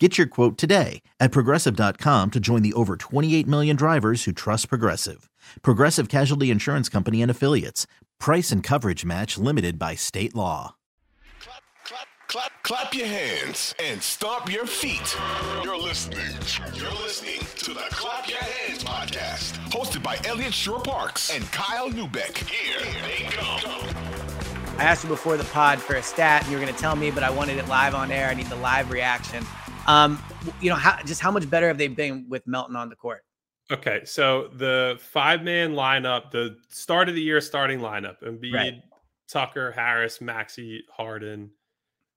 Get your quote today at progressive.com to join the over 28 million drivers who trust Progressive. Progressive Casualty Insurance Company and Affiliates. Price and coverage match limited by state law. Clap, clap, clap, clap your hands and stomp your feet. You're listening. You're listening to the Clap Your Hands podcast, hosted by Elliot Shorr-Parks and Kyle Neubeck. Here they come. I asked you before the pod for a stat, and you were going to tell me, but I wanted it live on air. I need the live reaction. Um, you know, how, just how much better have they been with Melton on the court? Okay, so the five man lineup, the start of the year starting lineup, Embiid, Right. Tucker, Harris, Maxey, Harden,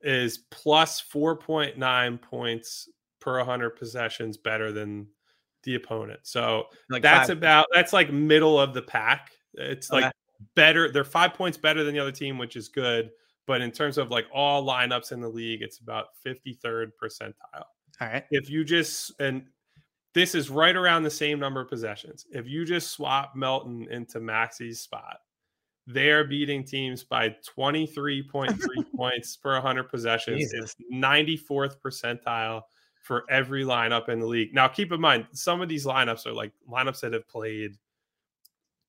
is plus 4.9 points per 100 possessions better than the opponent. So Like that's five- about that's like middle of the pack. It's like better. They're five points better than the other team, which is good. But in terms of like all lineups in the league, it's about 53rd percentile all right. if you just and this is right around the same number of possessions. If you just swap Melton into Maxey's spot, they are beating teams by 23.3 points per 100 possessions. Jesus. It's 94th percentile for every lineup in the league. Now, keep in mind, some of these lineups are like lineups that have played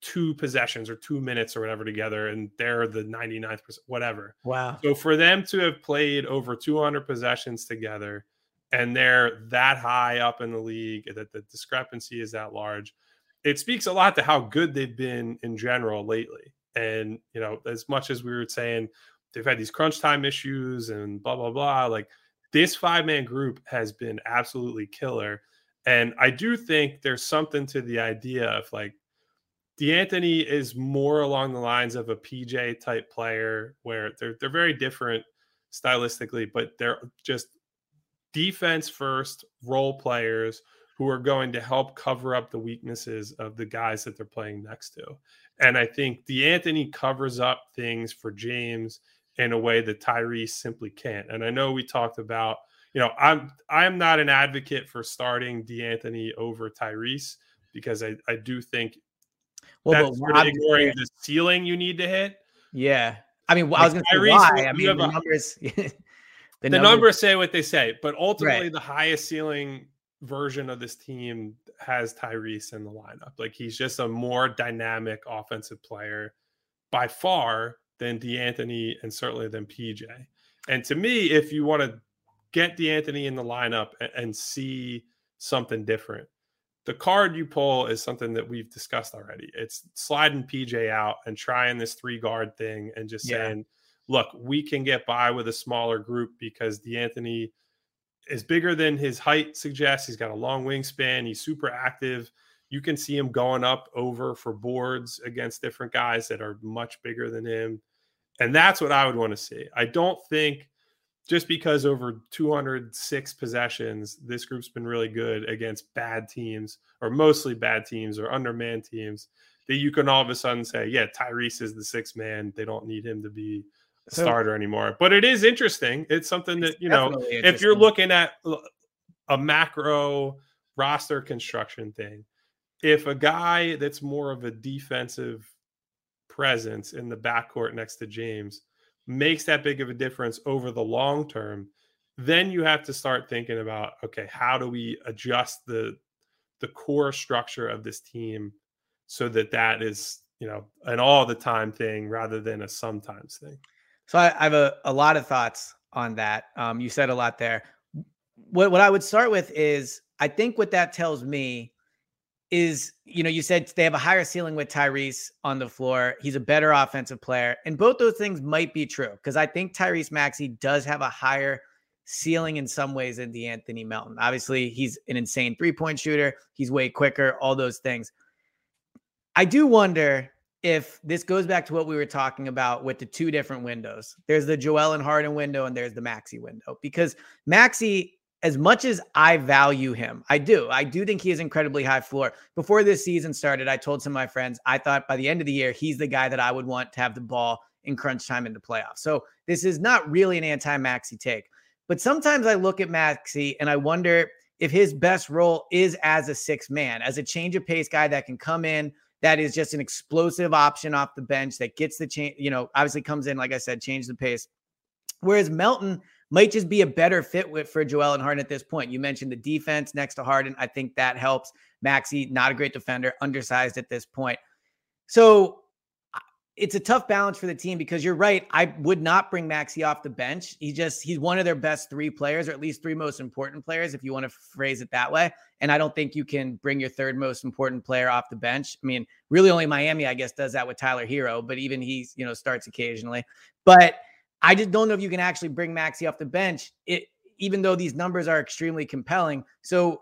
two possessions or two minutes or whatever together, and they're the 99th percent, whatever. Wow. So for them to have played over 200 possessions together and they're that high up in the league that the discrepancy is that large, it speaks a lot to how good they've been in general lately. And, you know, as much as we were saying they've had these crunch time issues and blah, blah, blah, like this five man group has been absolutely killer. And I do think there's something to the idea of like, De'Anthony is more along the lines of a PJ type player where they're they're very different stylistically, but they're just defense first role players who are going to help cover up the weaknesses of the guys that they're playing next to. And I think De'Anthony covers up things for James in a way that Tyrese simply can't. And I know we talked about, you know, I'm I'm not an advocate for starting De'Anthony over Tyrese because I, I do think Well, that's but sort of ignoring the ceiling you need to hit. yeah. I mean, well, I was going to say why. I mean, the a- numbers. the, The, numbers, numbers say what they say, but ultimately the highest ceiling version of this team has Tyrese in the lineup. Like he's just a more dynamic offensive player by far than De'Anthony and certainly than PJ. And to me, if you want to get De'Anthony in the lineup and, and see something different, the card you pull is something that we've discussed already. It's sliding PJ out and trying this three guard thing and just Yeah. saying, look, we can get by with a smaller group because De'Anthony is bigger than his height suggests. He's got a long wingspan. He's super active. You can see him going up over for boards against different guys that are much bigger than him. And that's what I would want to see. I don't think just because over 206 possessions, this group's been really good against bad teams or mostly bad teams or undermanned teams that you can all of a sudden say, yeah, Tyrese is the sixth man. They don't need him to be a So- starter anymore. But it is interesting. It's something that, you know, if you're looking at a macro roster construction thing, if a guy that's more of a defensive presence in the backcourt next to James makes that big of a difference over the long term, then you have to start thinking about okay, how do we adjust the the core structure of this team so that that is you know an all the time thing rather than a sometimes thing. So I, I have a, a lot of thoughts on that. Um, you said a lot there. What what I would start with is I think what that tells me is, you know, you said they have a higher ceiling with Tyrese on the floor. He's a better offensive player. And both those things might be true because I think Tyrese Maxey does have a higher ceiling in some ways than De'Anthony Melton. Obviously, he's an insane three point shooter. He's way quicker, all those things. I do wonder if this goes back to what we were talking about with the two different windows. There's the Joel and Harden window and there's the Maxey window because Maxey as much as I value him, I do. I do think he is incredibly high floor. Before this season started, I told some of my friends I thought by the end of the year, he's the guy that I would want to have the ball in crunch time in the playoffs. So this is not really an anti Maxey take. But sometimes I look at Maxey and I wonder if his best role is as a six man, as a change of pace guy that can come in, that is just an explosive option off the bench that gets the change, you know, obviously comes in, like I said, change the pace. Whereas Melton might just be a better fit with for Joel and Harden at this point. You mentioned the defense next to Harden. I think that helps. Maxey, not a great defender, undersized at this point. So it's a tough balance for the team because you're right. I would not bring Maxey off the bench. He just he's one of their best three players, or at least three most important players, if you want to phrase it that way. And I don't think you can bring your third most important player off the bench. I mean, really only Miami, I guess, does that with Tyler Herro, but even he's, you know, starts occasionally. But I just don't know if you can actually bring Maxey off the bench. It even though these numbers are extremely compelling. So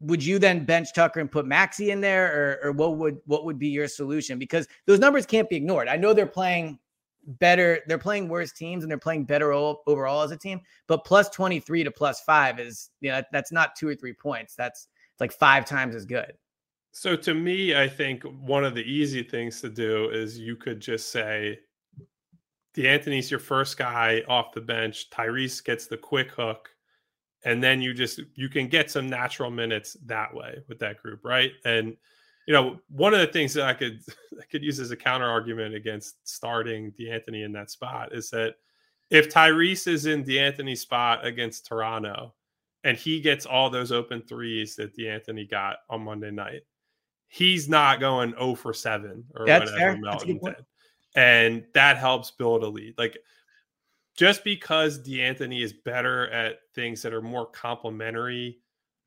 would you then bench Tucker and put Maxey in there, or, or what would what would be your solution? Because those numbers can't be ignored. I know they're playing better, they're playing worse teams, and they're playing better overall as a team. But plus twenty three to plus five is you know that's not two or three points. That's it's like five times as good. So to me, I think one of the easy things to do is you could just say De'Anthony's your first guy off the bench. Tyrese gets the quick hook, and then you just you can get some natural minutes that way with that group, right? And you know, one of the things that I could I could use as a counter argument against starting De'Anthony in that spot is that if Tyrese is in De'Anthony's spot against Toronto, and he gets all those open threes that De'Anthony got on Monday night, he's not going 0 for 7 or That's whatever fair. Melton did and that helps build a lead. Like just because De'Anthony is better at things that are more complementary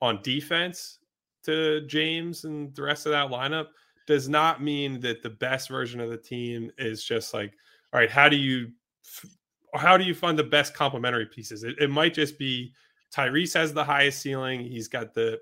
on defense to James and the rest of that lineup does not mean that the best version of the team is just like, all right, how do you how do you find the best complementary pieces? It, it might just be Tyrese has the highest ceiling. He's got the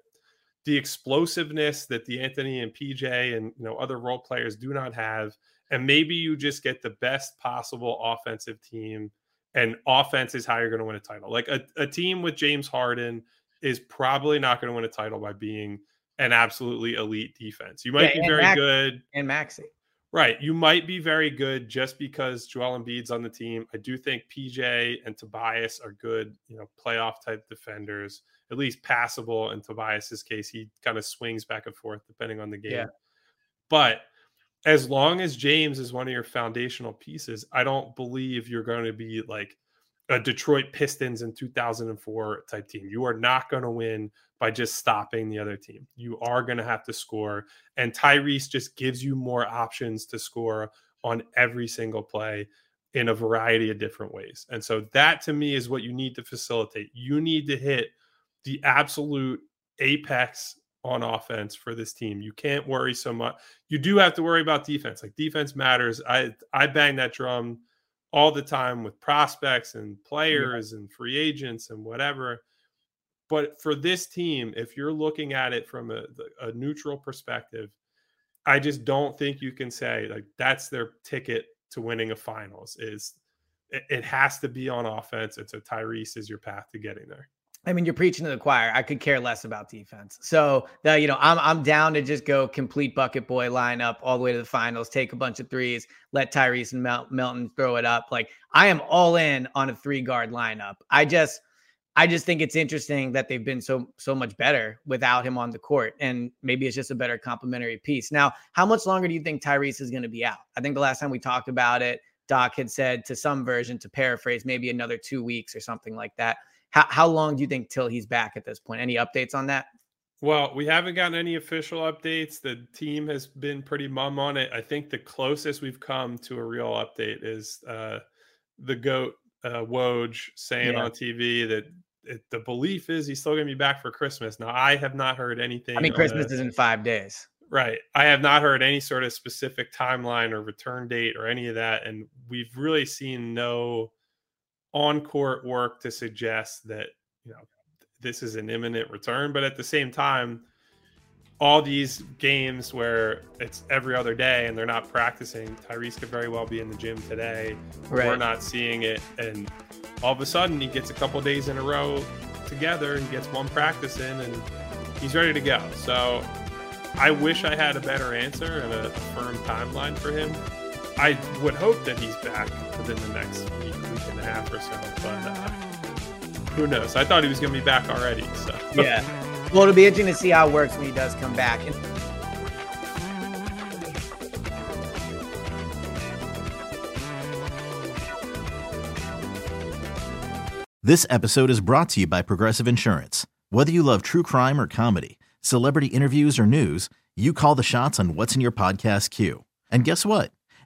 the explosiveness that De'Anthony and PJ and you know other role players do not have and maybe you just get the best possible offensive team and offense is how you're going to win a title. Like a, a team with james harden is probably not going to win a title by being an absolutely elite defense. You might yeah, be very Max, good and maxey right you might be very good just because joel Embiid's on the team. I do think pj and tobias are good you know playoff type defenders at least passable in tobias's case. He kind of swings back and forth depending on the game. Yeah. but as long as James is one of your foundational pieces, I don't believe you're going to be like a Detroit Pistons in 2004 type team. You are not going to win by just stopping the other team. You are going to have to score. And Tyrese just gives you more options to score on every single play in a variety of different ways. And so that to me is what you need to facilitate. You need to hit the absolute apex on offense for this team. You can't worry so much. You do have to worry about defense. Like defense matters. I I bang that drum all the time with prospects and players yeah. and free agents and whatever. But for this team, if you're looking at it from a, a neutral perspective, I just don't think you can say like that's their ticket to winning a finals. Is it, it has to be on offense. It's a Tyrese is your path to getting there. I mean, you're preaching to the choir. I could care less about defense. So the, you know, I'm I'm down to just go complete bucket boy lineup all the way to the finals, take a bunch of threes, let Tyrese and Mel- Melton throw it up. Like I am all in on a three guard lineup. I just I just think it's interesting that they've been so so much better without him on the court, and maybe it's just a better complementary piece. Now, how much longer do you think Tyrese is going to be out? I think the last time we talked about it, Doc had said to some version to paraphrase, maybe another two weeks or something like that. How, how long do you think till he's back at this point? Any updates on that? Well, we haven't gotten any official updates. The team has been pretty mum on it. I think the closest we've come to a real update is uh, the goat uh, Woj saying yeah. on TV that it, the belief is he's still going to be back for Christmas. Now, I have not heard anything. I mean, Christmas a, is in five days. Right. I have not heard any sort of specific timeline or return date or any of that. And we've really seen no on court work to suggest that you know this is an imminent return, but at the same time, all these games where it's every other day and they're not practicing, Tyrese could very well be in the gym today. Right. We're not seeing it, and all of a sudden he gets a couple days in a row together. He gets one practice in, and he's ready to go. So I wish I had a better answer and a firm timeline for him. I would hope that he's back within the next week, week and a half or so, but uh, who knows? I thought he was going to be back already. So yeah. Well, it'll be interesting to see how it works when he does come back. This episode is brought to you by Progressive Insurance. Whether you love true crime or comedy, celebrity interviews or news, you call the shots on what's in your podcast queue. And guess what?